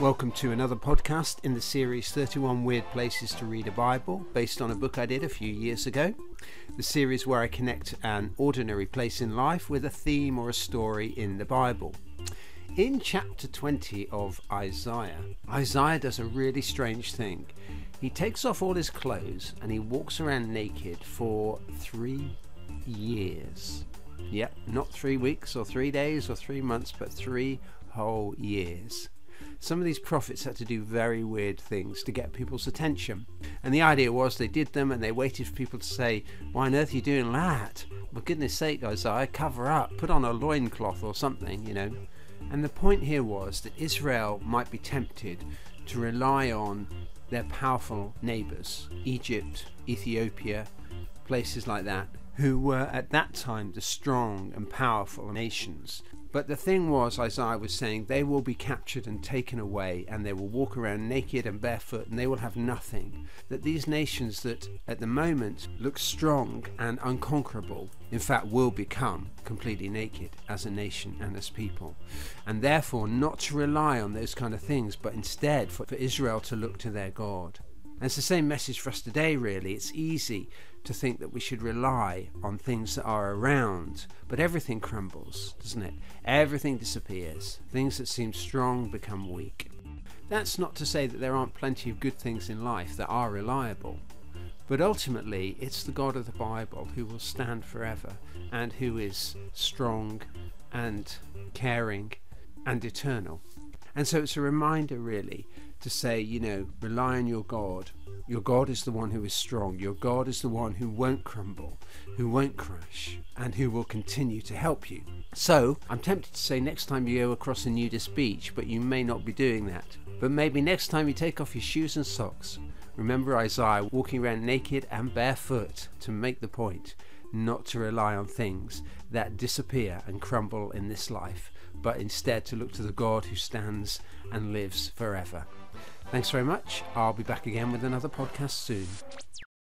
Welcome to another podcast in the series 31 Weird Places to Read a Bible, based on a book I did a few years ago. The series where I connect an ordinary place in life with a theme or a story in the Bible. In chapter 20 of Isaiah, Isaiah does a really strange thing. He takes off all his clothes and he walks around naked for three years. Yep, not three weeks or three days or three months, but three whole years some of these prophets had to do very weird things to get people's attention. And the idea was they did them and they waited for people to say, Why on earth are you doing that? For goodness sake, Isaiah, cover up, put on a loincloth or something, you know. And the point here was that Israel might be tempted to rely on their powerful neighbours, Egypt, Ethiopia, places like that, who were at that time the strong and powerful nations. But the thing was, Isaiah was saying, they will be captured and taken away, and they will walk around naked and barefoot, and they will have nothing. That these nations that at the moment look strong and unconquerable, in fact, will become completely naked as a nation and as people. And therefore, not to rely on those kind of things, but instead for, for Israel to look to their God. And it's the same message for us today, really. It's easy to think that we should rely on things that are around, but everything crumbles, doesn't it? Everything disappears. Things that seem strong become weak. That's not to say that there aren't plenty of good things in life that are reliable, but ultimately it's the God of the Bible who will stand forever and who is strong and caring and eternal. And so it's a reminder, really, to say, you know, rely on your God. Your God is the one who is strong. Your God is the one who won't crumble, who won't crash, and who will continue to help you. So, I'm tempted to say next time you go across a nudist beach, but you may not be doing that. But maybe next time you take off your shoes and socks, remember Isaiah walking around naked and barefoot to make the point not to rely on things that disappear and crumble in this life, but instead to look to the God who stands and lives forever. Thanks very much. I'll be back again with another podcast soon.